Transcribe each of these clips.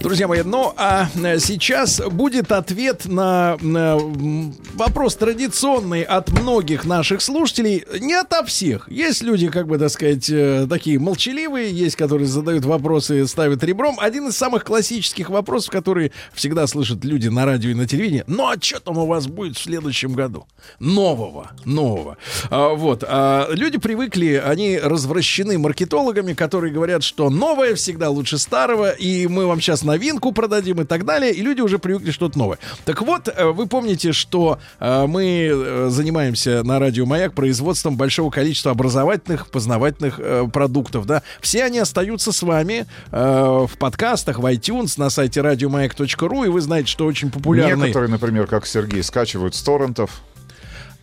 Друзья мои, ну а э, сейчас будет ответ на, на вопрос традиционный от многих наших слушателей. Не ото всех. Есть люди, как бы, так сказать, э, такие молчаливые, есть, которые задают вопросы, ставят ребром. Один из самых классических вопросов, которые всегда слышат люди на радио и на телевидении. Ну а что там у вас будет в следующем году? Нового, нового. А, вот. А люди привыкли, они развращены маркетологами, которые говорят, что новое всегда лучше старого, и мы вам сейчас новинку продадим и так далее, и люди уже привыкли что-то новое. Так вот, э, вы помните, что э, мы э, занимаемся на радио Маяк производством большого количества образовательных, познавательных продуктов, да. Все они остаются с вами в подкастах, в iTunes, на сайте радиомаяк.ру, и вы знаете, что очень популярный... Некоторые, например, как Сергей, скачивают с торрентов.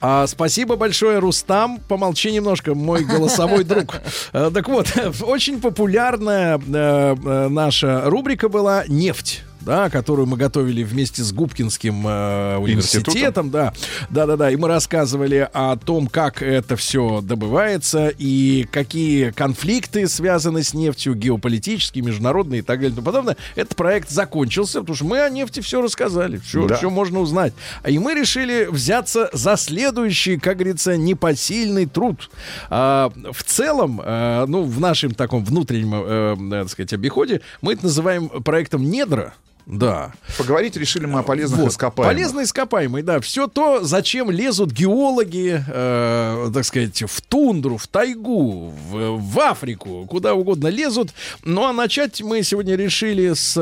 А, спасибо большое, Рустам. Помолчи немножко, мой голосовой друг. А, так вот, очень популярная э, э, наша рубрика была «Нефть» да, которую мы готовили вместе с Губкинским э, университетом, да, да, да, да, и мы рассказывали о том, как это все добывается и какие конфликты связаны с нефтью, геополитические, международные и так далее и тому подобное. Этот проект закончился, потому что мы о нефти все рассказали, все, Да. все можно узнать. И мы решили взяться за следующий, как говорится, непосильный труд. А, в целом, э, ну, в нашем таком внутреннем, э, так сказать, обиходе мы это называем проектом «Недра». Да. Поговорить решили мы о полезных Вот. ископаемых. Полезные ископаемые, да. Все то, зачем лезут геологи, э, так сказать, в тундру, в тайгу, в, в Африку, куда угодно лезут. Ну а начать мы сегодня решили с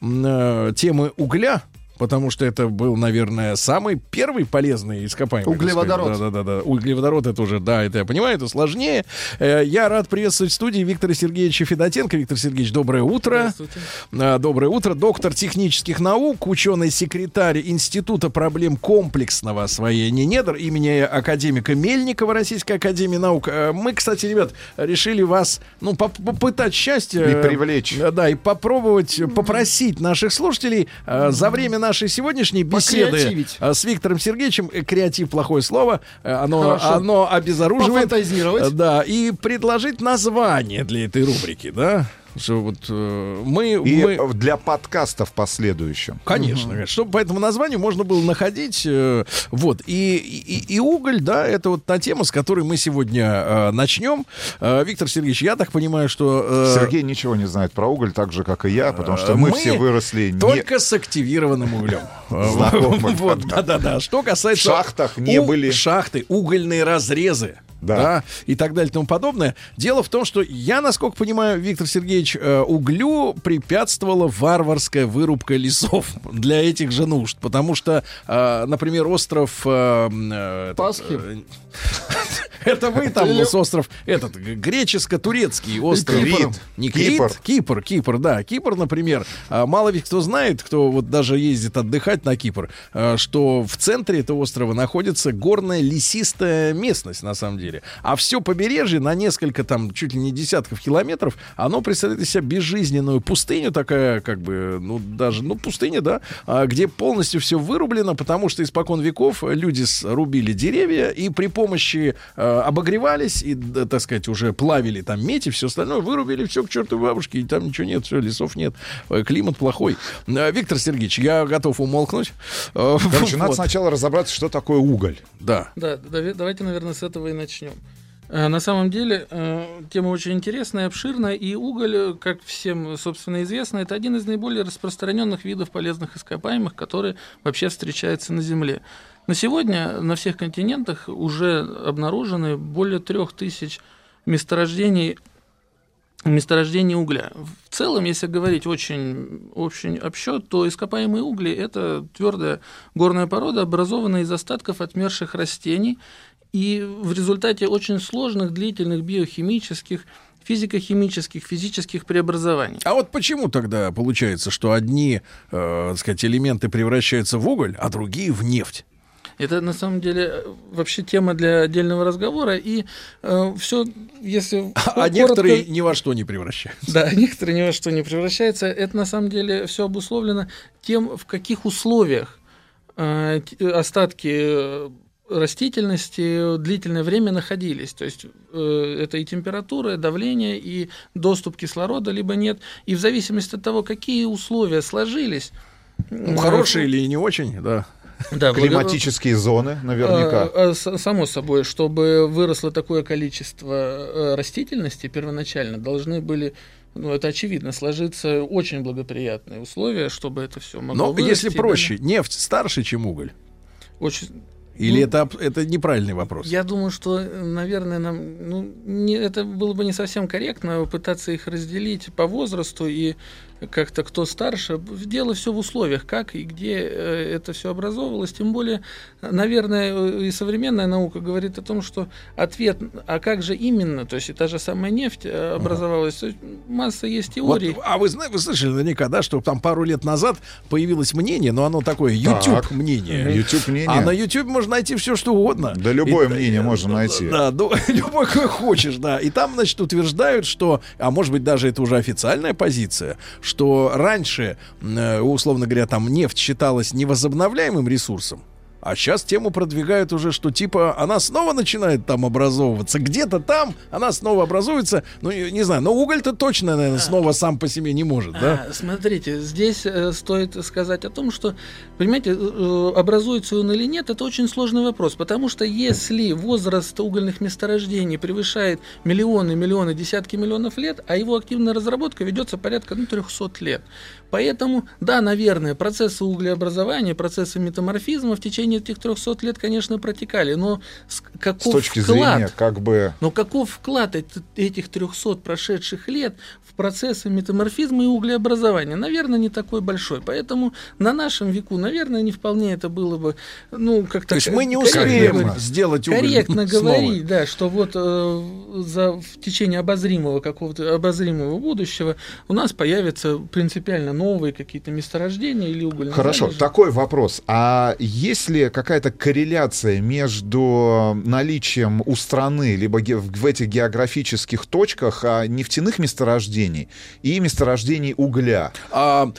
э, темы угля. Потому что это был, наверное, самый первый полезный ископаемый. Углеводород. Да-да-да. Углеводород это уже, да, это я понимаю, это сложнее. Э, Я рад приветствовать в студии Виктора Сергеевича Федотенко. Виктор Сергеевич, доброе утро. А, Доброе утро. Доктор технических наук, ученый-секретарь Института проблем комплексного освоения недр имени академика Мельникова Российской Академии Наук. Э, Мы, кстати, ребят, решили вас, ну, поп- попытать счастье. И привлечь. Э, Да, и попробовать попросить наших слушателей за время нашей сегодняшней беседы э, с Виктором Сергеевичем, э, креатив плохое слово, э, оно, Хорошо. оно обезоруживает. Да, и предложить название для этой рубрики, да? Что вот э, мы, И мы- для подкаста в последующем. Конечно, конечно. чтобы по этому названию можно было находить. э, вот. И, и, и уголь, да, это вот та тема, с которой мы сегодня э, начнем. Э, Виктор Сергеевич, я так понимаю, что... э, Сергей ничего не знает про уголь, так же, как и я, потому что мы, мы все выросли не Только с активированным углем. Знакомы, Вот, да-да-да. Что касается... В шахтах не были. Шахты, угольные разрезы. Да. Да. и так далее и тому подобное. Дело в том, что я, насколько понимаю, Виктор Сергеевич, э, углю препятствовала варварская вырубка лесов для этих же нужд. Потому что, э, например, остров... э, Пасхи? Это вы там Или- с остров этот греческо-турецкий остров. Кипр. Не Крит, Кипр. Кипр, Кипр, да. Кипр, например. а, Мало ведь кто знает, кто вот даже ездит отдыхать на Кипр, что в центре этого острова находится горная лесистая местность, на самом деле. А все побережье на несколько там, чуть ли не десятков километров, оно представляет из себя безжизненную пустыню, такая, как бы, ну, даже, ну, пустыня, да, а, где полностью все вырублено, потому что испокон веков люди срубили деревья и при помощи э, обогревались и, да, так сказать, уже плавили там медь и все остальное, вырубили все к чертовой бабушке, и там ничего нет, все, лесов нет, э, климат плохой. Э, Виктор Сергеевич, я готов умолкнуть. Э, Короче, надо сначала разобраться, что такое уголь. Да. Да, давайте, наверное, с этого и начнем. Э, На самом деле э, тема очень интересная, обширная, и уголь, э, как всем, собственно, известно, это один из наиболее распространенных видов полезных ископаемых, которые вообще встречаются на Земле. На сегодня на всех континентах уже обнаружены более трех тысяч месторождений месторождений угля. В целом, если говорить очень, очень обсчет, то ископаемые угли – это твердая горная порода, образованная из остатков отмерших растений и в результате очень сложных, длительных биохимических, физико-химических, физических преобразований. А вот почему тогда получается, что одни, э, так сказать, элементы превращаются в уголь, а другие в нефть? Это на самом деле э, вообще тема для отдельного разговора. И э, все, если... А коротко- некоторые ни во что не превращаются. Да, некоторые ни во что не превращаются. Это на самом деле все обусловлено тем, в каких условиях э, т- остатки э, растительности длительное время находились. То есть э, это и температура, и давление, и доступ кислорода, либо нет. И в зависимости от того, какие условия сложились. Ну, хорошие или не очень, да. да, благо- Климатические зоны, наверняка. а, а, Само собой, чтобы выросло такое количество э, растительности первоначально, должны были, ну это очевидно, сложиться очень благоприятные условия, чтобы это все могло Но вырасти, если да. проще, нефть старше, чем уголь? Очень, Или Ну, это, это неправильный вопрос? я думаю, что, наверное, нам ну, не, это было бы не совсем корректно пытаться их разделить по возрасту и как-то кто старше. Дело все в условиях, как и где э, это все образовывалось. Тем более, наверное, и современная наука говорит о том, что ответ, а как же именно, то есть и та же самая нефть э, образовалась, то есть масса есть Вот, теорий. а вы, вы слышали наверняка, да, что там пару лет назад появилось мнение, но оно такое YouTube Так. мнение. YouTube мнение. А на YouTube можно найти все, что угодно. Да любое И- мнение э, можно да, найти. Да, ну, любое, какое хочешь, да. И там, значит, утверждают, что, а может быть, даже это уже официальная позиция, что раньше, э, условно говоря, там нефть считалась невозобновляемым ресурсом, а сейчас тему продвигают уже, что типа она снова начинает там образовываться. Где-то там она снова образуется. Ну, не знаю, но уголь-то точно, наверное, снова сам по себе не может, да? А, смотрите, здесь э, стоит сказать о том, что, понимаете, э, э, образуется он или нет, это очень сложный вопрос, потому что если возраст угольных месторождений превышает миллионы, миллионы, десятки миллионов лет, а его активная разработка ведется порядка ну, 300 лет. Поэтому, да, наверное, процессы углеобразования, процессы метаморфизма в течение этих 300 лет, конечно, протекали, но с- С каков точки вклад зрения, как бы... но каков вклад эт- этих 300 прошедших лет в процессы метаморфизма и углеобразования? Наверное, не такой большой. Поэтому на нашем веку, наверное, не вполне это было бы, ну, как-то... То есть мы не успеем корректно. сделать уголь Корректно говорить, да, что вот э, за, в течение обозримого какого-то обозримого будущего у нас появятся принципиально новые какие-то месторождения или угольные Хорошо, залежи. такой вопрос. А есть ли какая-то корреляция между наличием у страны, либо в этих географических точках а, нефтяных месторождений и месторождений угля? А,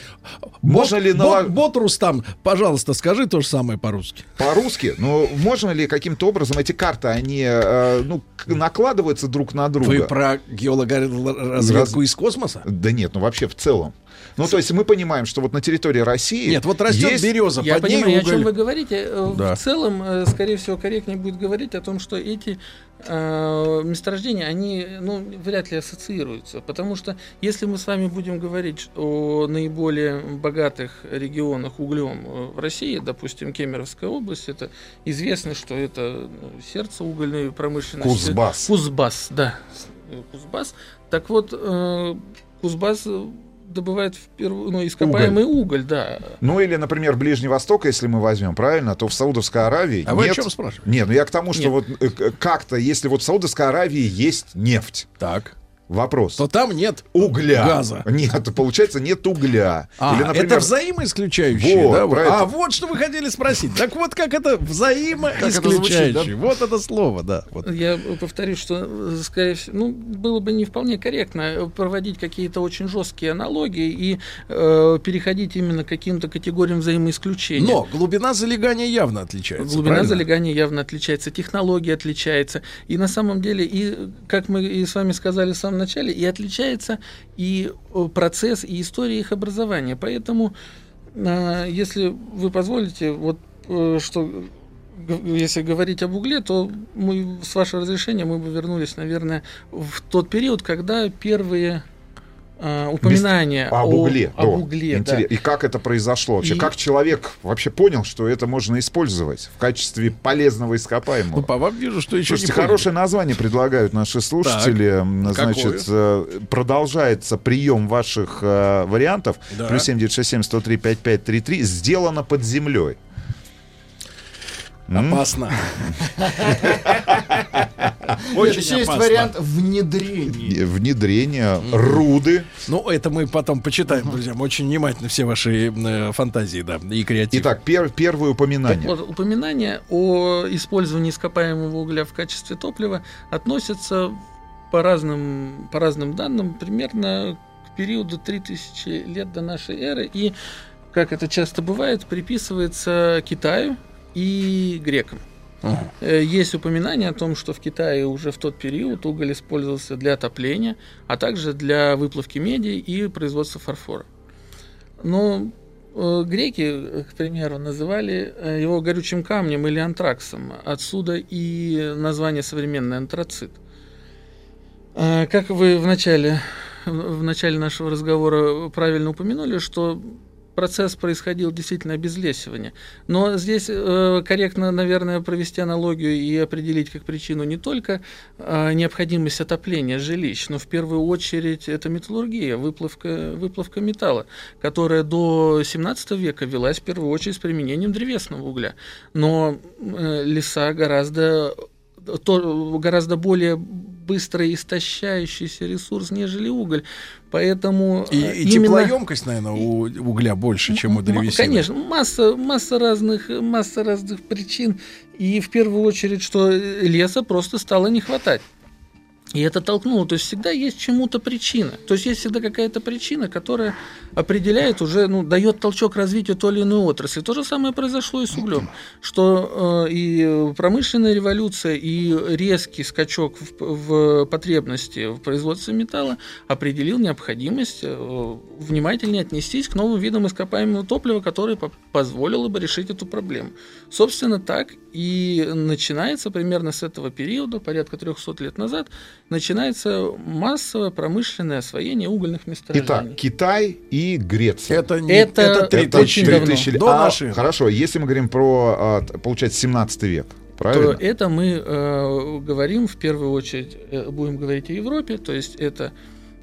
Можно бот, ли нала- бот, бот Рустам, пожалуйста, скажи то же самое по-русски. По-русски? Ну, можно ли каким-то образом эти карты, они э, ну, накладываются друг на друга? Вы про геологоразведку из космоса? Да нет, ну вообще в целом. Ну, то есть мы понимаем, что вот на территории России... Нет, вот растет есть- береза, Я под ней понимаю, о чем уголь. вы говорите. Э, Да. В целом, э, скорее всего, корректнее будет говорить о том, что эти э, месторождения, они ну, вряд ли ассоциируются. Потому что если мы с вами будем говорить о наиболее богатых регионах углем э, в России, допустим, Кемеровская область, это известно, что это ну, сердце угольной промышленности. Кузбасс. Кузбасс, да. Кузбасс. Так вот, э, Кузбасс э, добывает в первую, ну, ископаемый уголь, да. Ну или, например, Ближний Восток, если мы возьмем, правильно, то в Саудовской Аравии А вы о нет... чем спрашиваете? Нет, ну я к тому, что Нет. вот э, как-то, если вот в Саудовской Аравии есть нефть, Так. Вопрос. То там нет Угля. газа. Нет, получается, нет угля. А, Или, например, это взаимоисключающие, Вот, да? вот. А вот что вы хотели спросить. Так вот как это звучит, взаимоисключающие. Вот это слово, да. Вот. Я повторю, что, э, скорее всего, ну, было бы не вполне корректно э, проводить какие-то очень жесткие аналогии и э, переходить именно к каким-то категориям взаимоисключения. Но глубина залегания явно отличается. Глубина правильно? залегания явно отличается, технология отличается. И на самом деле, и как мы и с вами сказали в самом начале, и отличается и э, процесс, и история их образования. Поэтому, э, если вы позволите, вот э, что если говорить об угле, то мы, с вашего разрешения мы бы вернулись, наверное, в тот период, когда первые э, упоминания об о- угле. об да. угле, да. Интерес- И как это произошло? Вообще, И- как человек вообще понял, что это можно использовать в качестве полезного ископаемого? Ну, по вам вижу, что еще Слушайте, не поняли. хорошее название предлагают наши слушатели. Какое? Значит, э, продолжается прием ваших э, вариантов. Да. Плюс 7967 103 5533. Сделано под землей. Опасно. Очень Еще есть опасно. вариант внедрения. Внедрение, руды. Ну, это мы потом почитаем, друзья. Мы очень внимательно все ваши э, фантазии, да, и креатив. Итак, пер- первое Так упоминание. вот, упоминание о использовании ископаемого угля в качестве топлива относятся по разным, по разным данным примерно к периоду 3000 лет до нашей эры. И, как это часто бывает, приписывается Китаю и грекам. Э, Есть упоминание о том, что в Китае уже в тот период уголь использовался для отопления, а также для выплавки меди и производства фарфора. Но э, греки, к примеру, называли э, его горючим камнем или антраксом. Отсюда и название современный антрацит. Как вы в начале, в начале нашего разговора правильно упомянули, что процесс происходил действительно обезлесивания. Но здесь э, корректно, наверное, провести аналогию и определить как причину не только э, необходимость отопления жилищ, но в первую очередь это металлургия, выплавка, выплавка металла, которая до 17 века велась в первую очередь с применением древесного угля. Но э, леса гораздо то, гораздо более быстро истощающийся ресурс, нежели уголь. Поэтому И, э, и именно- теплоемкость, наверное, у угля больше, чем у древесины. Конечно, масса, масса, разных, масса разных причин. И в первую очередь, что леса просто стало не хватать. И это толкнуло. То есть всегда есть чему-то причина. То есть есть всегда какая-то причина, которая определяет уже, ну, дает толчок развитию той или иной отрасли. То же самое произошло и с углем. Что э, и промышленная революция, и резкий скачок в, в потребности в производстве металла определил необходимость э, внимательнее отнестись к новым видам ископаемого топлива, которое по- позволило бы решить эту проблему. Собственно, так и начинается примерно с этого периода, порядка 300 лет назад, начинается массовое промышленное освоение угольных месторождений. Итак, Китай и Греция. Это, не, Это это три Это очень тысячи давно. 3000 лет. До А, нашей. Хорошо, если мы говорим про, а, получается, 17 век, правильно? то это мы э, говорим в первую очередь, э, будем говорить о Европе, то есть это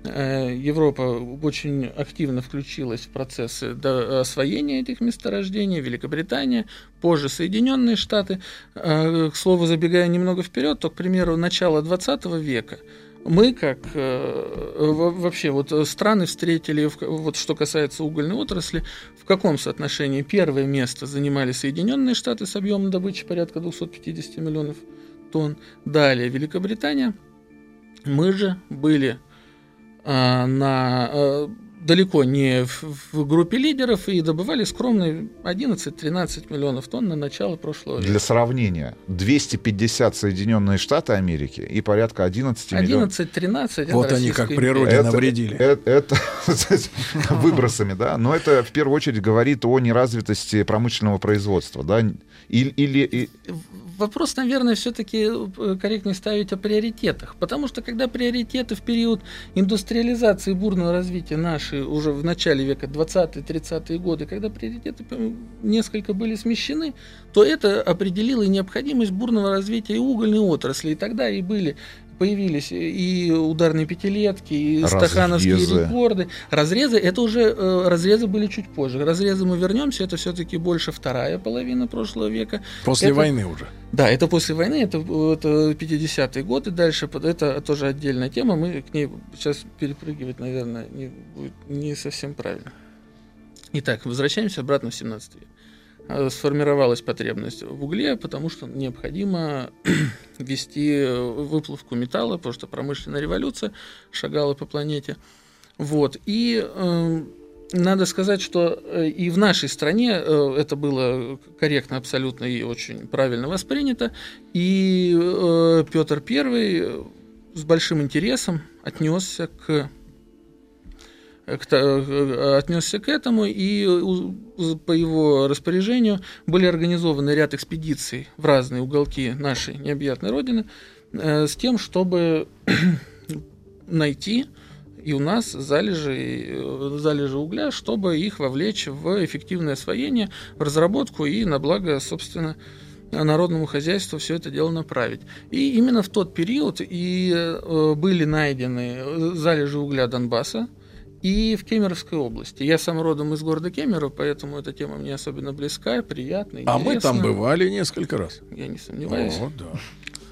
Европа очень активно включилась в процессы до- освоения этих месторождений, Великобритания, позже Соединенные Штаты. Э, К слову, забегая немного вперед, то, к примеру, начало 20 века мы как э, во- вообще вот э, страны встретили, вот что касается угольной отрасли, в каком соотношении первое место занимали Соединенные Штаты с объемом добычи порядка 250 миллионов тонн, далее Великобритания, мы же были на а, далеко не в, в группе лидеров и добывали скромные 11-13 миллионов тонн на начало прошлого века. Для сравнения, 250 Соединенные Штаты Америки и порядка 11 миллионов. 11-13 это Вот они как природе навредили. Это, это выбросами, да, но это в первую очередь говорит о неразвитости промышленного производства, да, или, Вопрос, наверное, все-таки корректнее ставить о приоритетах. Потому что когда приоритеты в период индустриализации и бурного развития наши уже в начале века 20-30-е годы, когда приоритеты несколько были смещены, то это определило и необходимость бурного развития и угольной отрасли. И тогда и были появились и ударные пятилетки, и Разрезы. стахановские рекорды. Разрезы, это уже э, разрезы были чуть позже. Разрезы мы вернемся, это все-таки больше вторая половина прошлого века. После это- войны уже. Да, это после войны, это, это 50-е годы, дальше под- это тоже отдельная тема, мы к ней сейчас перепрыгивать, наверное, не, будет не совсем правильно. Итак, возвращаемся обратно в 17 век. Э, Сформировалась потребность в угле, потому что необходимо вести э, выплавку металла, потому что промышленная революция шагала по планете. Вот. И э, надо сказать, что э, и в нашей стране э, это было корректно абсолютно и очень правильно воспринято. И э, Петр I с большим интересом отнесся к отнесся к этому, и по его распоряжению были организованы ряд экспедиций в разные уголки нашей необъятной родины э, с тем, чтобы найти и у нас залежи, э, залежи угля, чтобы их вовлечь в эффективное освоение, в разработку и на благо, собственно, народному хозяйству все это дело направить. И именно в тот период и э, были найдены э, залежи угля Донбасса и в Кемеровской области. Я сам родом из города Кемерово, поэтому эта тема мне особенно близка, приятна, А мы там интересна. бывали несколько раз. Я не сомневаюсь. О, да.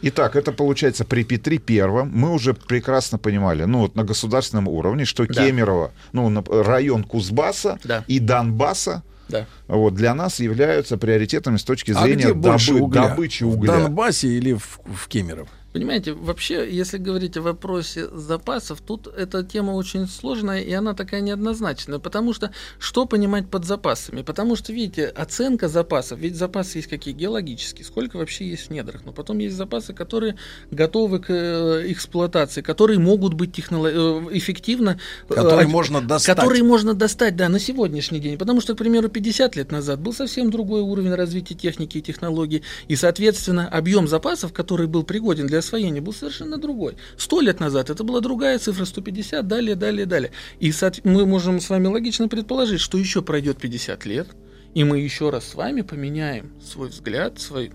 Итак, это получается при Петре Первом мы уже прекрасно понимали, ну вот на государственном уровне, что Да. Кемерово, ну район Кузбасса Да. и Донбасса Да. вот, для нас являются приоритетами с точки А зрения где больше добы- угля? добычи В угля. Донбассе или в, в Кемерово? Понимаете, вообще, если говорить о вопросе запасов, тут эта тема очень сложная, и она такая неоднозначная. Потому что что понимать под запасами? Потому что, видите, оценка запасов, ведь запасы есть какие? Геологические. Сколько вообще есть в недрах? Но потом есть запасы, которые готовы к э, эксплуатации, которые могут быть техноло- э, эффективно... э, Которые от- можно достать. Которые можно достать, да, на сегодняшний день. Потому что, к примеру, 50 лет назад был совсем другой уровень развития техники и технологий. И, соответственно, объем запасов, который был пригоден для освоения, был совершенно другой. 100 лет назад это была другая цифра, 150, далее, далее, далее. И мы можем с вами логично предположить, что еще пройдет 50 лет, и мы еще раз с вами поменяем свой взгляд, свой,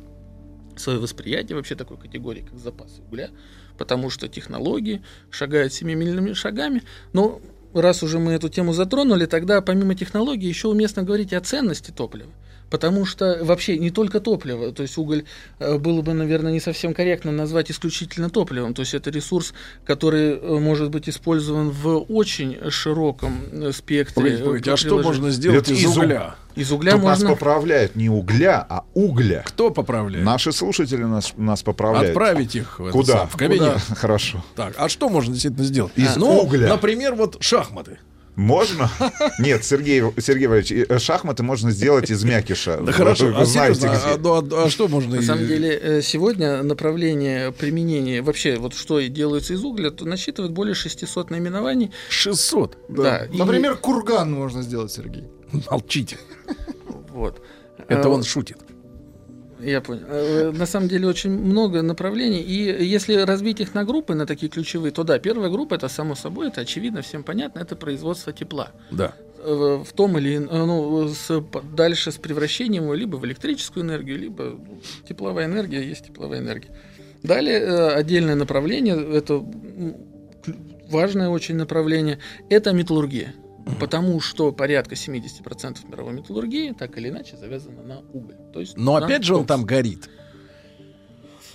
свое восприятие вообще такой категории, как запасы угля, потому что технологии шагают семимильными шагами. Но раз уже мы эту тему затронули, тогда помимо технологий еще уместно говорить о ценности топлива. Потому что вообще не только топливо, то есть уголь э, было бы, наверное, не совсем корректно назвать исключительно топливом. То есть это ресурс, который э, может быть использован в очень широком э, спектре. Погодите, погодите, а что можно сделать Это из из угля? Из угля Тут можно... нас поправляют не угля, а угля. Кто поправляет? Наши слушатели нас, нас поправляют. Отправить их в, Куда? сам- в кабинет. Куда? Хорошо. Так, а что можно действительно сделать? Из ну, угля. например, вот шахматы. Можно? Нет, Сергей, Сергей Валерьевич, э, шахматы можно сделать из мякиша. Да хорошо, Вы а знаете, а, ну, а- а что можно... На и- самом деле, э, сегодня направление применения, вообще, вот что и делается из угля, то насчитывает более 600 наименований. 600. Да. и- Например, курган можно сделать, Сергей. Молчите. вот. Это Э, он шутит. Я понял. Э, На самом деле очень много направлений, и если разбить их на группы, на такие ключевые, то да, первая группа, это само собой, это очевидно, всем понятно, это производство тепла. Да. Э, В том или э, ну, с, дальше с превращением его либо в электрическую энергию, либо ну, тепловая энергия есть тепловая энергия. Далее э, отдельное направление, это важное очень направление, это металлургия. Потому что порядка 70% мировой металлургии так или иначе завязана на уголь. То есть Но на опять же он там горит.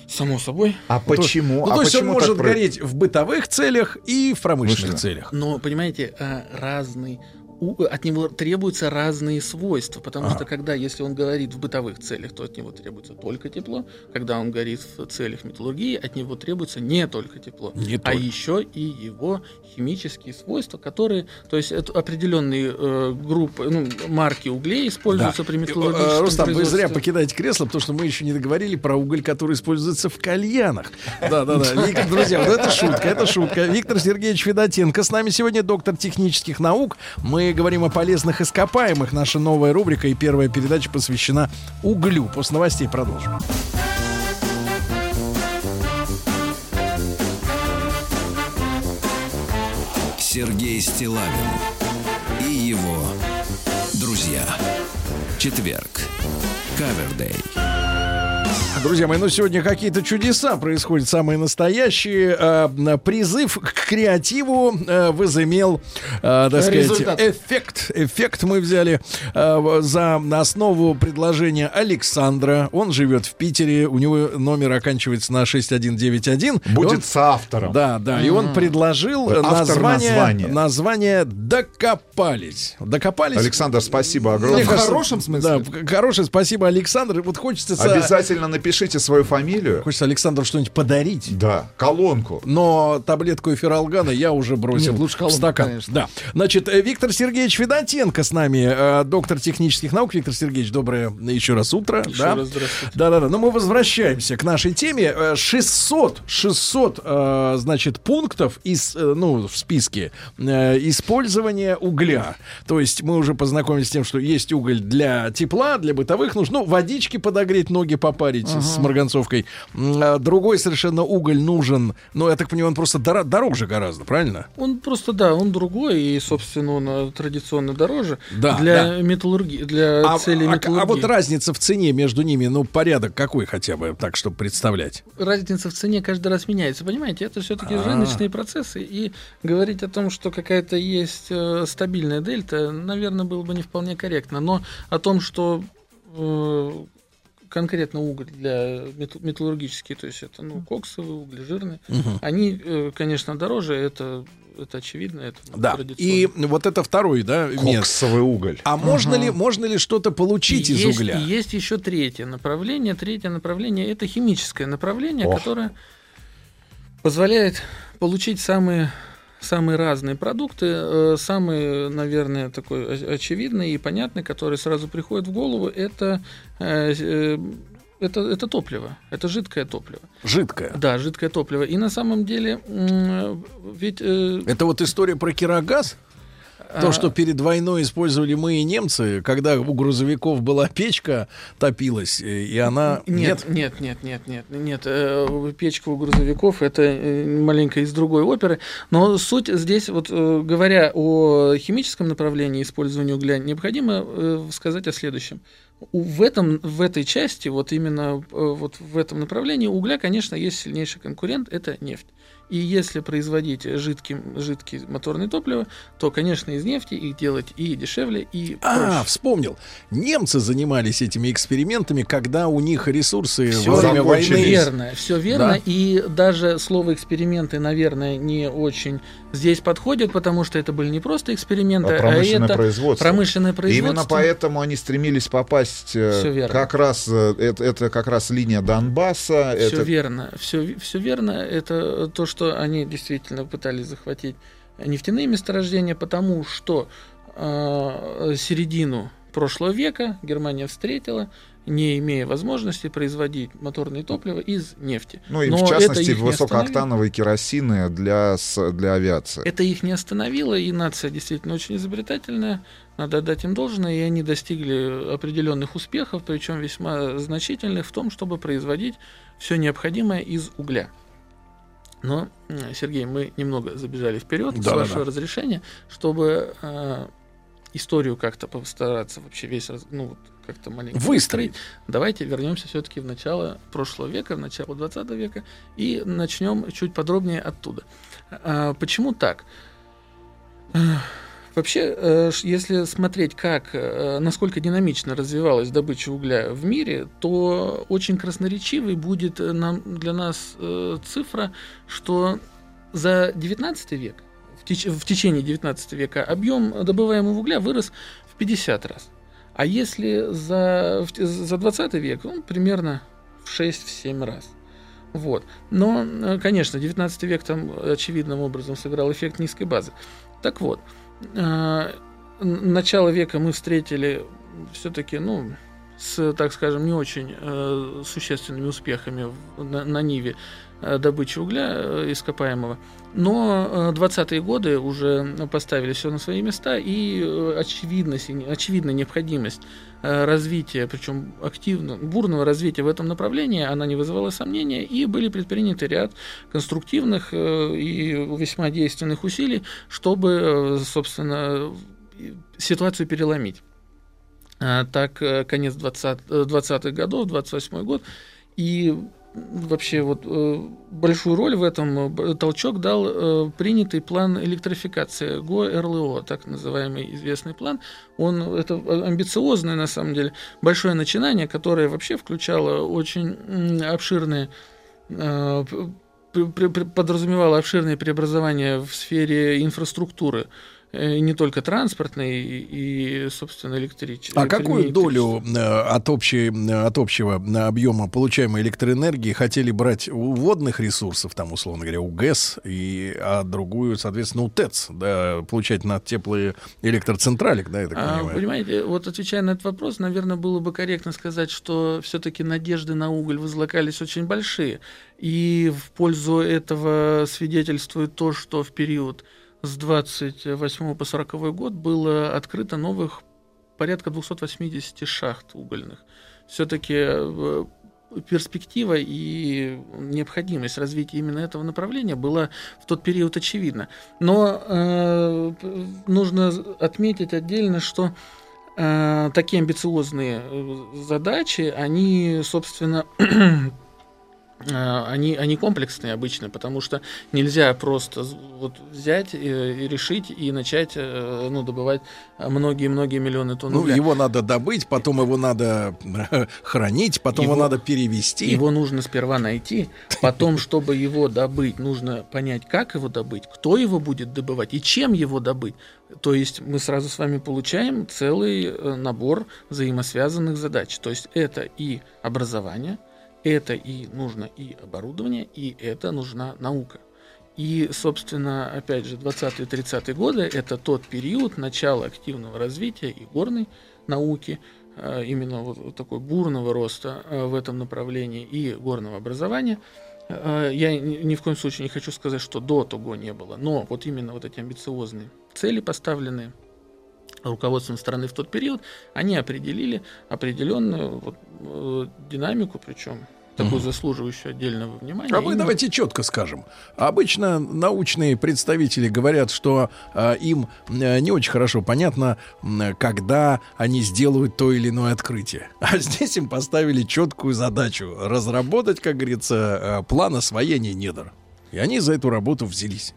Само собой. А почему? Ну, а то есть он может про- гореть в бытовых целях и в промышленных Вышли. целях. Но, понимаете, э, разный у- от него требуются разные свойства, потому Ага. что когда, если он говорит в бытовых целях, то от него требуется только тепло, когда он горит в целях металлургии, от него требуется не только тепло, Не а только. еще и его химические свойства, которые, то есть это определенные э, группы, ну, марки углей используются при Э, металлургическом э, Рустам, вы зря покидаете кресло, потому что мы еще не договорили про уголь, который используется в кальянах. Да, да, да. Вик- Друзья, вот это шутка, это шутка. Виктор Сергеевич Федотенко с нами сегодня доктор технических наук. Мы говорим о полезных ископаемых. Наша новая рубрика и первая передача посвящена углю. После новостей продолжим. Сергей Стилавин и его друзья. Четверг. Кавердей. Друзья мои, ну сегодня какие-то чудеса происходят, самые настоящие. Э, призыв к креативу э, возымел, э, так сказать, Результат. эффект. Эффект мы взяли э, за основу предложения Александра. Он живет в Питере, у него номер оканчивается на 6191. И Будет он- соавтором. да, да, и он предложил Автор название, названия. название «Докопались». «Докопались». Александр, спасибо огромное. В хорошем смысле? Да, в хорошее спасибо, Александр. Вот хочется... Обязательно напишите свою фамилию. Хочется Александру что-нибудь подарить. Да, колонку. Но таблетку эфиралгана я уже бросил Нет, лучше в колонку, стакан. конечно. Да. Значит, э, Виктор Сергеевич Федотенко с нами, э, доктор технических наук. Виктор Сергеевич, доброе еще раз утро. Еще да? раз здравствуйте. Да-да-да. Но мы возвращаемся к нашей теме. Э, 600, 600, э, значит, пунктов из, ну, в списке использования угля. То есть мы уже познакомились с тем, что есть уголь для тепла, для бытовых нужд. Ну, водички подогреть, ноги попарить с марганцовкой. А Другой совершенно уголь нужен. Но я так понимаю, он просто доро- дороже гораздо, правильно? Он просто, да, он другой, и, собственно, он э, традиционно дороже Да, для металлургии, для А, целей а- металлургии. а вот разница в цене между ними, ну, порядок какой хотя бы, так, чтобы представлять? разница в цене каждый раз меняется. Понимаете, это все-таки А. рыночные процессы. И говорить о том, что какая-то есть э, стабильная дельта, наверное, было бы не вполне корректно. Но о том, что э, конкретно уголь для метал- металлургический, то есть это ну, коксовые угли, жирные, Мгм. они, э, конечно, дороже, это, это очевидно, это Да. И вот это второй, да, место. Коксовый уголь. А можно ли, можно ли что-то получить И из есть, угля? и есть еще третье направление. Третье направление это химическое направление, Ох. которое позволяет получить самые самые разные продукты, э, самый, наверное, такой очевидный и понятный, который сразу приходит в голову, это э, э, это, это топливо, это жидкое топливо. Жидкое. Да, жидкое топливо. И на самом деле, ведь э, Это вот история про кирогаз? То, а, что перед войной использовали мы и немцы, когда у грузовиков была печка, топилась, э, и она... Нет, нет, нет, нет, нет, нет. э, Печка у грузовиков это э, маленько из другой оперы. Но суть здесь, вот говоря о химическом направлении использования угля, необходимо сказать о следующем. В, этом, в этой части, вот именно вот в этом направлении угля, конечно, есть сильнейший конкурент, это нефть. И если производить жидкий, жидкий моторное топливо, то, конечно, из нефти их делать и дешевле, и А, проще. вспомнил. Немцы занимались этими экспериментами, когда у них ресурсы Всё во время войны... Верно, все верно. Да. И даже слово эксперименты, наверное, не очень здесь подходит, потому что это были не просто эксперименты, А промышленное это производство. промышленное производство. Именно поэтому они стремились попасть э, Всё верно. как раз э, это, это как раз линия Донбасса. Все это верно, все, все верно. Это то, что они действительно пытались захватить нефтяные месторождения, потому что э, середину прошлого века Германия встретила, не имея возможности производить моторное топливо из нефти. ну и Но в частности высокооктановые керосины для для авиации. Это их не остановило, и нация действительно очень изобретательная, надо отдать им должное, и они достигли определенных успехов, причем весьма значительных в том, чтобы производить все необходимое из угля. Но, м, Сергей, мы немного забежали вперед, с Да-да-да. вашего разрешения, чтобы э, историю как-то постараться вообще весь, раз- ну, вот как-то маленько Выстроить. Давайте вернемся все-таки в начало прошлого века, в начало 20 века, и начнем чуть подробнее оттуда. А, Почему так? Вообще, э, если смотреть, как, э, насколько динамично развивалась добыча угля в мире, то очень красноречивой будет э, нам, для нас цифра, что за 19 век, в, теч- в течение 19 века, объем добываемого угля вырос в 50 раз. А если за, за 20 век, он примерно в 6-7 раз. Вот. Но, конечно, 19 век там очевидным образом сыграл эффект низкой базы. Так вот, э, начало века мы встретили все-таки, ну, с, так скажем, не очень э, существенными успехами на, на Ниве э, добычи угля э, ископаемого. Но э, 20-е годы уже поставили все на свои места, и э, очевидность, очевидная необходимость развития, причем активно, бурного развития в этом направлении, она не вызывала сомнения, и были предприняты ряд конструктивных э, и весьма действенных усилий, чтобы, э, собственно, ситуацию переломить. А, Так, э, конец 20, э, 20-х годов, 28 год, и вообще вот э, большую роль в этом э, толчок дал э, принятый план электрификации ГО-РЛО, так называемый известный план. Он это амбициозное на самом деле большое начинание, которое вообще включало очень обширные подразумевало обширные преобразования в сфере инфраструктуры, не только транспортной и, и, собственно, электрической. А какую долю э, от, общей, э, от общего э, объема получаемой электроэнергии хотели брать у водных ресурсов, там, условно говоря, у ГЭС, и, а другую, соответственно, у ТЭЦ, да, получать на теплые электроцентралик, да, я так А, понимаю? понимаете, вот отвечая на этот вопрос, наверное, было бы корректно сказать, что все-таки надежды на уголь возлагались очень большие. И в пользу этого свидетельствует то, что в период с 28 по 40 год было открыто новых порядка 280 шахт угольных. Все-таки перспектива и необходимость развития именно этого направления была в тот период очевидна. Но э, нужно отметить отдельно, что э, такие амбициозные э, задачи, они, собственно, э, они, они комплексные обычно, потому что нельзя просто вот взять и, и решить и начать э, ну, добывать многие-многие миллионы тонн Ну, угля. его надо добыть, потом его надо э, хранить, потом его, Его- надо перевести. Его нужно сперва найти, потом, чтобы его добыть, нужно понять, как его добыть, кто его будет добывать и чем его добыть. То есть мы сразу с вами получаем целый э, набор взаимосвязанных задач. То есть это и образование, это и нужно и оборудование, и это нужна наука. И, собственно, опять же, 20-30-е годы – это тот период начала активного развития и горной науки, э, именно вот такой бурного роста э, в этом направлении и горного образования. Э, Я ни в коем случае не хочу сказать, что до того не было, но вот именно вот эти амбициозные цели, поставленные руководством страны в тот период, они определили определенную вот, э, динамику, причем такую заслуживающую отдельного внимания. А мы именно- давайте четко скажем. Обычно научные представители говорят, что э, им э, не очень хорошо понятно, м, когда они сделают то или иное открытие. А здесь им поставили четкую задачу разработать, как говорится, э, план освоения недр. И они за эту работу взялись.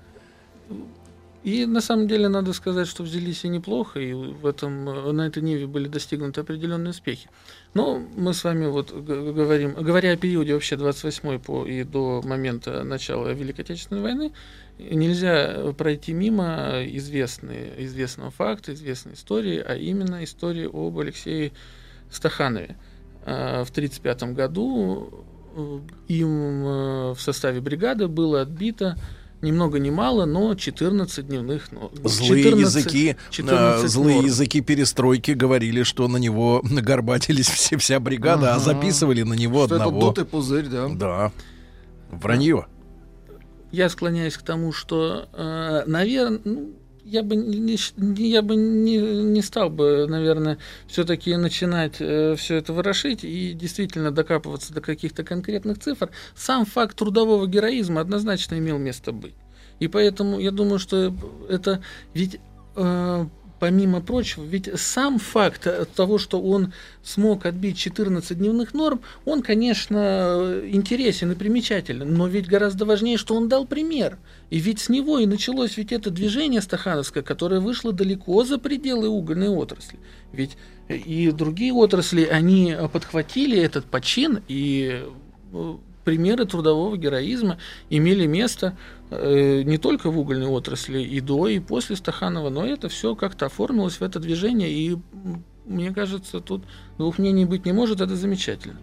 И на самом деле надо сказать, что взялись и неплохо, и в этом, э, на этой ниве были достигнуты определенные успехи. Но мы с вами вот говорим, говоря о периоде вообще 28 по и до момента начала Великой Отечественной войны, нельзя пройти мимо известные, известного факта, известной истории, а именно истории об Алексее Стаханове. А, В 1935 году э, им э, в составе бригады было отбито ни много ни мало, но 14 дневных нор- Злые 14 языки, 14 э, злые норм. языки перестройки говорили, что на него горбатились все, вся бригада, а Ага. записывали на него Что это одного. дутый пузырь, да? Да. Вранье. Я склоняюсь к тому, что, наверное, я бы не, я бы не, не стал бы, наверное, все-таки начинать все это ворошить и действительно докапываться до каких-то конкретных цифр. Сам факт трудового героизма однозначно имел место быть. И поэтому я думаю, что это ведь э, помимо прочего, ведь сам факт того, что он смог отбить 14 дневных норм, он, конечно, интересен и примечателен, но ведь гораздо важнее, что он дал пример. И ведь с него и началось ведь это движение стахановское, которое вышло далеко за пределы угольной отрасли. Ведь и другие отрасли, они подхватили этот почин и э, примеры трудового героизма имели место э, не только в угольной отрасли и до, и после Стаханова, но это все как-то оформилось в это движение, и мне кажется, тут двух мнений быть не может, это замечательно.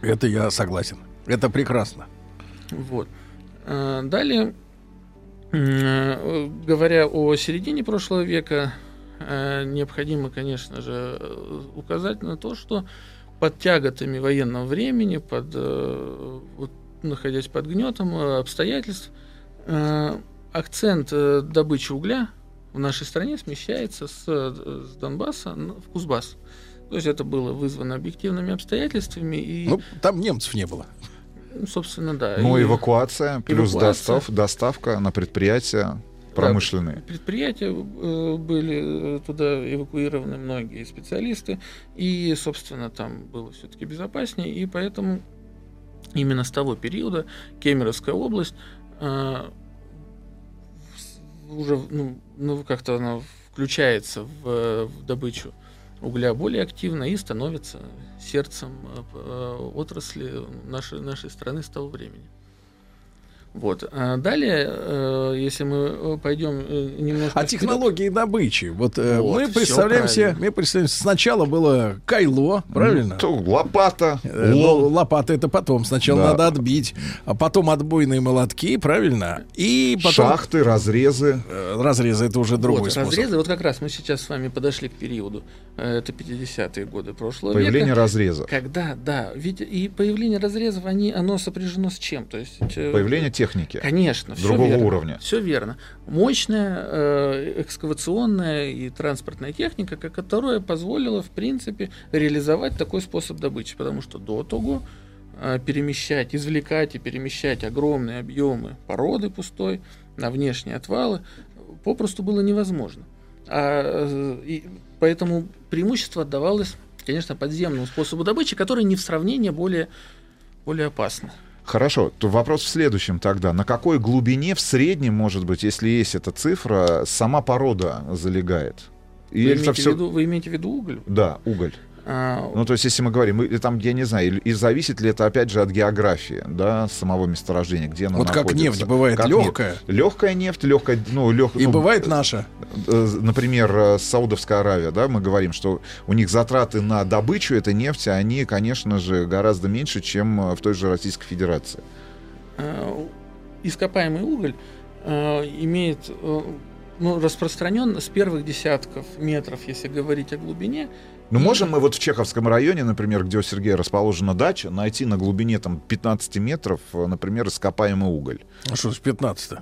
Это я согласен. Это прекрасно. Вот. А, Далее, э, говоря о середине прошлого века, э, необходимо, конечно же, э, указать на то, что под тяготами военного времени, под, э, вот, находясь под гнетом э, обстоятельств, э, акцент э, добычи угля в нашей стране смещается с, с Донбасса в Кузбасс. То есть это было вызвано объективными обстоятельствами и, Ну, там немцев не было. ну, собственно, да. Ну, и- эвакуация плюс Эвакуация. достав- доставка на предприятия промышленные. Предприятия э, были э, туда эвакуированы многие специалисты, и, собственно, там было все-таки безопаснее, и поэтому именно с того периода Кемеровская область э, уже ну, ну, как-то она включается в, в добычу угля более активно и становится сердцем отрасли нашей, нашей страны с того времени. Вот. А далее, э, если мы э, пойдем э, немножко... А вперед- технологии добычи. Вот, Вот, мы представляем себе, мы представляем, сначала было кайло, правильно? То лопата, Э, ну, лом. лопата это потом. Сначала Да. надо отбить, а потом отбойные молотки, правильно? И потом шахты, разрезы. разрезы это уже другой вот, способ. разрезы, вот как раз мы сейчас с вами подошли к периоду, это 50-е годы прошлого Появление века. разреза. Когда, да, ведь и появление разрезов, они, оно сопряжено с чем? То есть, Появление техники. Конечно, другого верно. уровня. Все верно. Мощная э, экскавационная и транспортная техника, ко- которая позволила, в принципе, реализовать такой способ добычи. Потому что до того э, перемещать, извлекать и перемещать огромные объемы породы пустой на внешние отвалы попросту было невозможно. А, э, и поэтому преимущество отдавалось, конечно, подземному способу добычи, который не в сравнении более, более опасный. Хорошо, то вопрос в следующем тогда. На какой глубине в среднем, может быть, если есть эта цифра, сама порода залегает? Вы Или это имеете, в всё- виду, вы имеете в виду уголь? Да, уголь. А, Ну, то есть, если мы говорим, или там, я не знаю, и зависит ли это, опять же, от географии, да, самого месторождения, где оно Вот как находится. нефть бывает Как легкая. нефть. Легкая нефть, легкая, ну, лег... И ну, бывает наша. э, например, э, Саудовская Аравия, да, мы говорим, что у них затраты на добычу этой нефти, они, конечно же, гораздо меньше, чем э, в той же Российской Федерации. э, ископаемый уголь э, имеет э, ну, распространен с первых десятков метров, если говорить о глубине. Ну, можем мы вот в Чеховском районе, например, где у Сергея расположена дача, найти на глубине там 15 метров, э, например, ископаемый уголь? Ну что ж, 15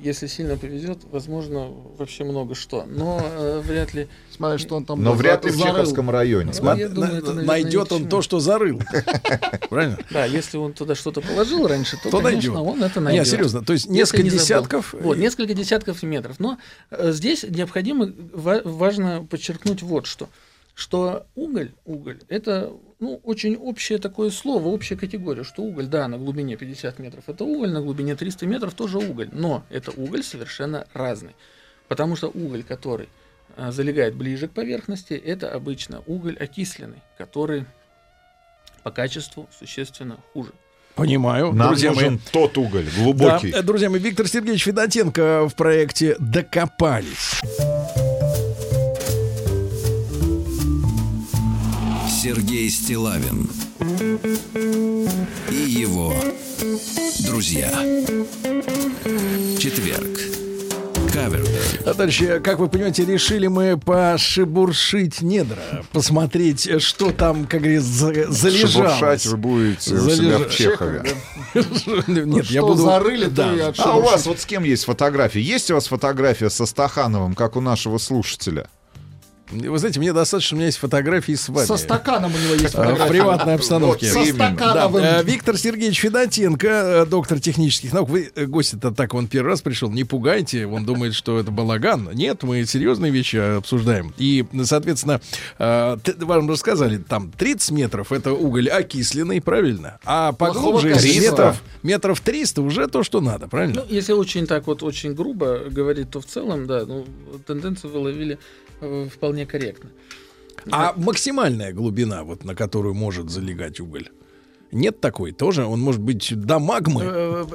Если сильно повезет, возможно, вообще много что. Но э, вряд ли. Смотри, что он там Но вряд ли в зарыл. Чеховском районе. Ну, найдет он то, что зарыл. Правильно? Да, если он туда что-то положил раньше, то, конечно, найдет. он это найдет. Не, серьезно, то есть несколько десятков. Вот, несколько десятков метров. Но э, здесь необходимо, ва- важно подчеркнуть вот что. Что уголь, уголь, это ну, очень общее такое слово, общая категория, что уголь, да, на глубине 50 метров это уголь, на глубине 300 метров тоже уголь, но это уголь совершенно разный. Потому что уголь, который залегает ближе к поверхности, это обычно уголь окисленный, который по качеству существенно хуже. Понимаю, Нам друзья мои. нужен тот уголь, Да, глубокий. э, друзья мои, Виктор Сергеевич Федотенко в проекте «Докопались». Сергей Стилавин и его друзья. Четверг. Кавердей. А дальше, как вы понимаете, решили мы пошебуршить недра, посмотреть, что там, как говорится, за- залежалось. Шебуршать вы будете у себя в Залежа- Чехове. Нет, я Что буду... зарыли, Да. А у вас вот с кем есть фотография? Есть у вас фотография со Стахановым, как у нашего слушателя? Вы знаете, мне достаточно, у меня есть фотографии с вами. Со стаканом у него есть Э, В фотография. приватной обстановке. Со. Да, стакановым. э, Виктор Сергеевич Федотенко, э, доктор технических наук. Вы, э, гость-то так, он первый раз пришел, не пугайте, он думает, что это балаган. Нет, мы серьезные вещи обсуждаем. И, соответственно, вам рассказали, там 30 метров это уголь окисленный, правильно? А поглубже метров, метров 300 уже то, что надо, правильно? Ну, если очень так вот, очень грубо говорить, то в целом, да, ну, тенденцию вы ловили э, вполне корректно. А максимальная глубина, вот на которую может залегать уголь? Нет такой тоже? Он может быть до магмы? Э,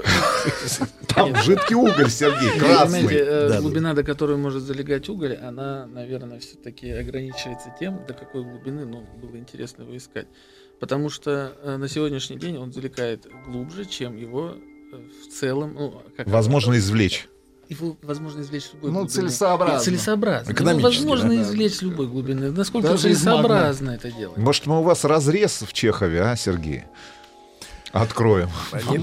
Там жидкий уголь, Сергей, красный. э, глубина, до которой может залегать уголь, она, наверное, все-таки ограничивается тем, до какой глубины, ну, было интересно его искать. Потому что э, на сегодняшний день он залегает глубже, чем его э, в целом, ну, как Возможно извлечь. Его возможно извлечь с любой Ну, глубины. целесообразно. И Целесообразно. Экономически, Его возможно да. извлечь с любой глубины. Насколько Даже целесообразно это делать. Может, мы у вас разрез в Чехове, а, Сергей? Откроем.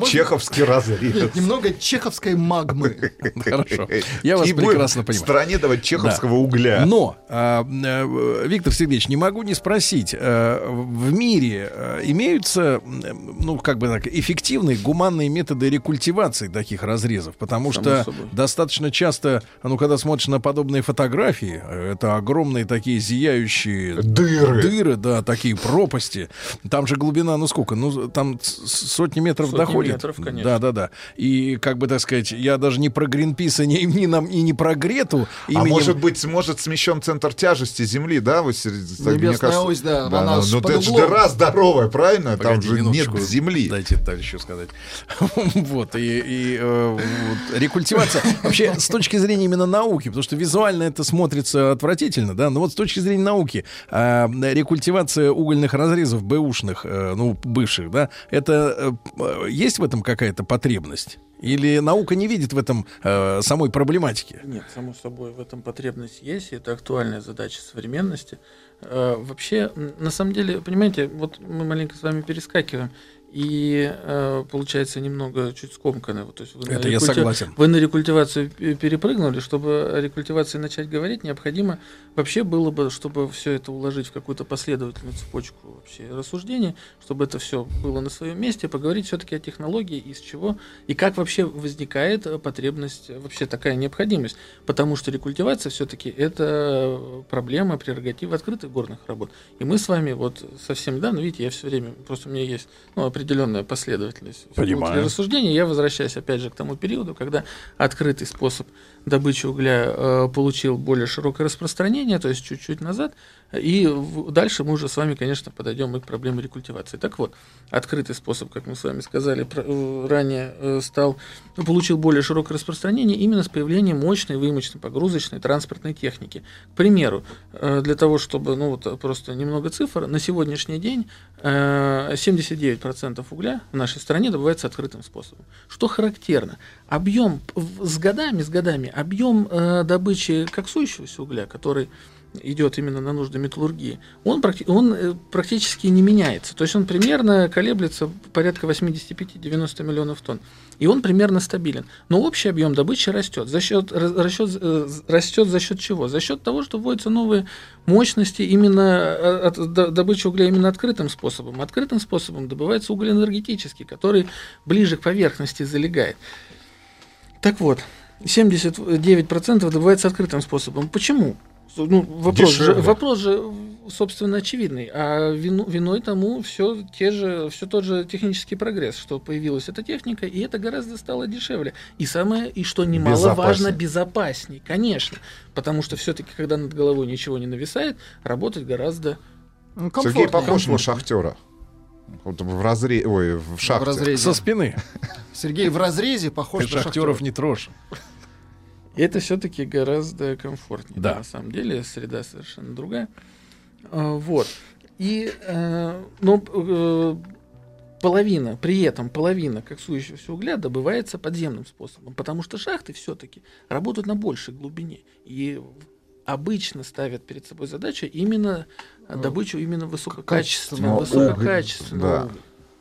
Чеховский разрез. Нет, немного чеховской магмы. Хорошо. Я вас И прекрасно В понимаю. стране давать чеховского угля. Но, а, э, Виктор Сергеевич, не могу не спросить, э, в мире э, имеются, ну, как бы так, эффективные гуманные методы рекультивации таких разрезов? Потому Само что собой. достаточно часто, ну, когда смотришь на подобные фотографии, это огромные такие зияющие Дыры. дыры, да, такие пропасти. Там же глубина, ну сколько? Ну, там сотни метров Сотни доходит. метров, конечно. Да, да, да. И, как бы так сказать, я даже не про Гринписа, ни, ни, нам, и не про Грету. А именем- может быть, может смещен центр тяжести Земли, да? Сер- так, мне Небесная кажется- ось, да, Да, она ну, ну, это же дыра здоровая, правильно? Там Погоди же нет. Земли. Дайте дальше еще сказать. Вот, и, и, э, вот, рекультивация. Вообще, с точки зрения именно науки, потому что визуально это смотрится отвратительно, да, но вот с точки зрения науки, э, рекультивация угольных разрезов бэушных, э, ну, бывших, да, это э, есть в этом какая-то потребность? Или наука не видит в этом э, самой проблематики? Нет, само собой, в этом потребность есть, и это актуальная задача современности. Э, Вообще, на самом деле, понимаете, вот мы маленько с вами перескакиваем, и э, получается немного чуть скомканно. Вот, то есть вы Это я рекульти- согласен. Вы на рекультивацию пе- перепрыгнули. Чтобы о рекультивации начать говорить, необходимо вообще было бы, чтобы все это уложить в какую-то последовательную цепочку вообще рассуждений, чтобы это все было на своем месте, поговорить все-таки о технологии, из чего и как вообще возникает потребность, вообще такая необходимость. Потому что рекультивация все-таки это проблема, прерогатива открытых горных работ. И мы с вами вот совсем недавно, видите, я все время, просто у меня есть ну, определенная последовательность Понимаю. для рассуждения. Я возвращаюсь опять же к тому периоду, когда открытый способ добычи угля э, получил более широкое распространение, то есть чуть-чуть назад, и в- дальше мы уже с вами, конечно, подойдем и к проблеме рекультивации. Так вот, открытый способ, как мы с вами сказали про- э, ранее, э, стал, ну, получил более широкое распространение именно с появлением мощной выемочно-погрузочной транспортной техники. К примеру, э, для того, чтобы, ну вот просто немного цифр, на сегодняшний день 79% угля в нашей стране добывается открытым способом. Что характерно, объем с годами, с годами, объем э, добычи коксующегося угля, который идет именно на нужды металлургии, он, он э, практически не меняется. То есть он примерно колеблется порядка 85-90 миллионов тонн. И он примерно стабилен. Но общий объем добычи растет. За счет, ра- расчет, э, растет за счет чего? За счет того, что вводятся новые мощности именно э, от до- добычи угля именно открытым способом. Открытым способом добывается уголь энергетический, который ближе к поверхности залегает. Так вот, 79% добывается открытым способом. Почему? Ну, вопрос, же, вопрос же, собственно, очевидный. А вину, виной тому все, те же, все тот же технический прогресс, что появилась эта техника, и это гораздо стало дешевле. И самое, и что немаловажно, Безопасней. безопасней, конечно. Потому что все-таки, когда над головой ничего не нависает, работать гораздо Ну, Сергей комфортно, похож на шахтера. Вот в разре... Ой, в шахте. В разрезе. Со спины. Сергей в разрезе похож Ты на шахтеров шахтера. не трожь. И это все-таки гораздо комфортнее. Да. На самом деле среда совершенно другая. А, Вот. И, но э, половина, при этом половина коксующегося угля добывается подземным способом, потому что шахты все-таки работают на большей глубине. И обычно ставят перед собой задачу именно э, Ну, добычу именно высококачественного, качественного высококачественного угля, да.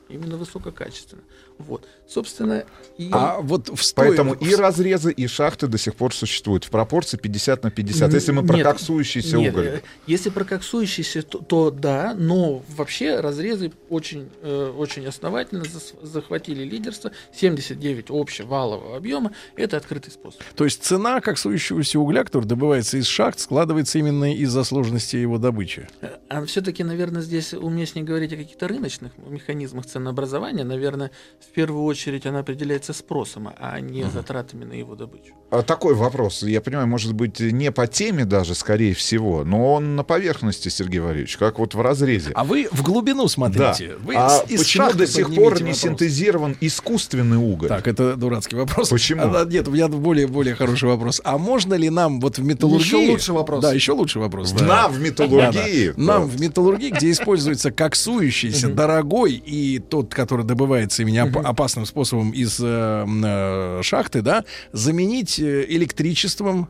Именно высококачественно. Вот. Собственно, и... А вот в Поэтому стоимость- и разрезы, и шахты до сих пор существуют в пропорции 50 на 50. Если мы про Нет, коксующийся Нет, уголь. э, Если про коксующийся, то, то да, но вообще разрезы очень, э, очень основательно захватили лидерство. 79 общевалового объема – это открытый способ. То есть цена коксующегося угля, который добывается из шахт, складывается именно из-за сложности его добычи. Э, А все-таки, наверное, здесь уместнее говорить о каких-то рыночных механизмах ценообразования. Наверное, в первую очередь она определяется спросом, а не затратами на его добычу. А Такой вопрос, я понимаю, может быть, не по теме даже, скорее всего, но он на поверхности, Сергей Валерьевич, как вот в разрезе. А вы в глубину Да. смотрите. Вы а из почему до сих пор не вопрос. синтезирован искусственный уголь? Так, это дурацкий вопрос. Почему? А, да, нет, у меня более, более хороший вопрос. А можно ли нам вот в металлургии... Еще лучше вопрос. Да, еще лучше вопрос. да. Нам в металлургии. Да, да. Нам в металлургии, где используется коксующийся, дорогой и тот, который добывается именно оп- опасным способом из э, э, шахты, да, заменить э, электричеством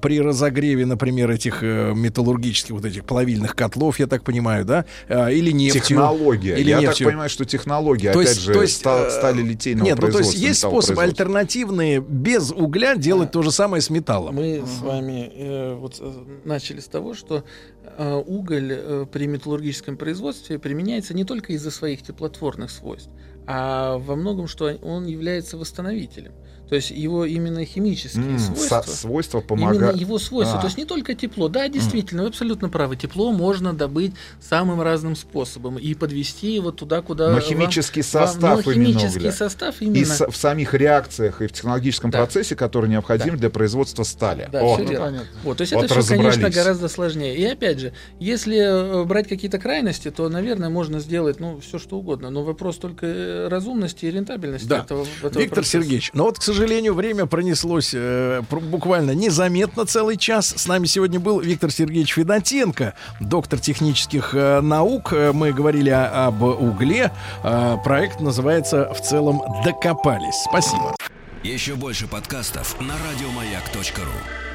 при разогреве, например, этих э, металлургических вот этих плавильных котлов, я так понимаю, да, э, или нефтью. Технология. Или я нефтью. так понимаю, что технология, То опять есть- же, то есть, ста- э, стали литейного Нет, ну то есть есть способы альтернативные без угля делать то же самое с металлом. Мы с вами э, вот э, начали с того, что э, уголь э, при металлургическом производстве применяется не только из-за своих теплотворных свойств, а во многом, что он является восстановителем. То есть его именно химические М, свойства. свойства Именно помогают. его свойства. А. То есть не только тепло. Да, действительно, вы абсолютно правы. Тепло можно добыть самым разным способом и подвести его туда, куда. Но вам- химический вам- состав но именно химический угля. состав И именно. с- в самих реакциях и в технологическом Да. процессе, который необходим для производства стали. Да, О, всё Ну, верно. понятно. Вот, то есть Вот это все, конечно, гораздо сложнее. И опять же, если э, брать какие-то крайности, то, наверное, можно сделать ну, все что угодно. Но вопрос только э, разумности и рентабельности Да. этого, этого Виктор процесса. Сергеевич, но вот, к сожалению, время пронеслось э, буквально незаметно целый час. С нами сегодня был Виктор Сергеевич Федотенко, доктор технических э, наук. Э, Мы говорили о- об угле. Э, проект называется в целом «Докопались». Спасибо. Еще больше подкастов на радиомаяк.ру.